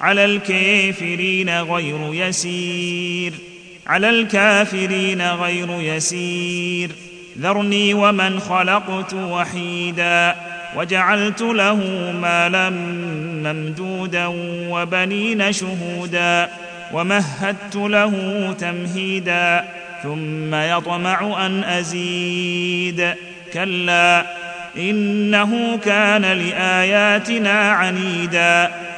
على الكافرين غير يسير. على الكافرين غير يسير. ذرني ومن خلقت وحيدا وجعلت له مالا ممدودا وبنين شهودا ومهدت له تمهيدا ثم يطمع أن أزيد. كلا إنه كان لآياتنا عنيدا.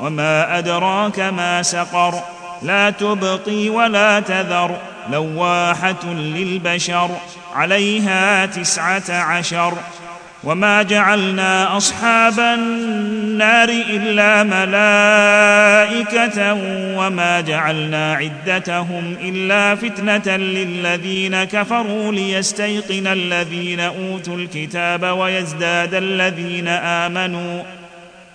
وما أدراك ما سقر. لا تبقي ولا تذر. لواحة للبشر. عليها تسعة عشر. وما جعلنا أصحاب النار إلا ملائكة. وما جعلنا عدتهم إلا فتنة للذين كفروا ليستيقن الذين أوتوا الكتاب ويزداد الذين آمنوا.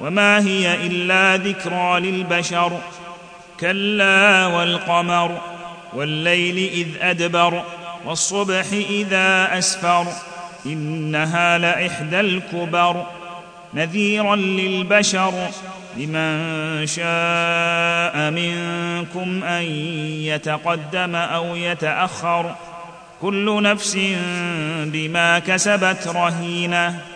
وما هي إلا ذكرى للبشر. كلا والقمر والليل إذ أدبر والصبح إذا أسفر إنها لإحدى الكبر. نذيرا للبشر لمن شاء منكم أن يتقدم أو يتأخر. كل نفس بما كسبت رهينة.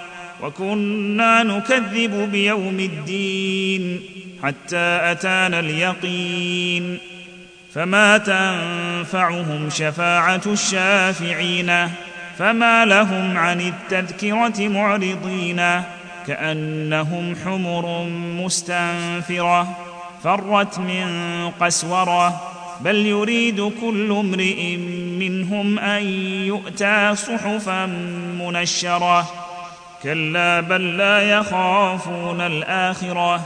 وكنا نكذب بيوم الدين حتى أتانا اليقين فما تنفعهم شفاعة الشافعين فما لهم عن التذكرة معرضين كأنهم حمر مستنفرة فرت من قسورة بل يريد كل امرئ منهم أن يؤتى صحفا منشرة كلا بل لا يخافون الآخرة.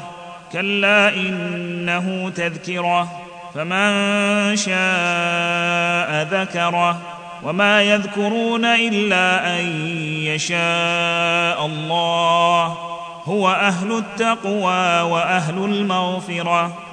كلا إنه تذكرة. فمن شاء ذكره. وما يذكرون إلا أن يشاء الله. هو أهل التقوى وأهل المغفرة.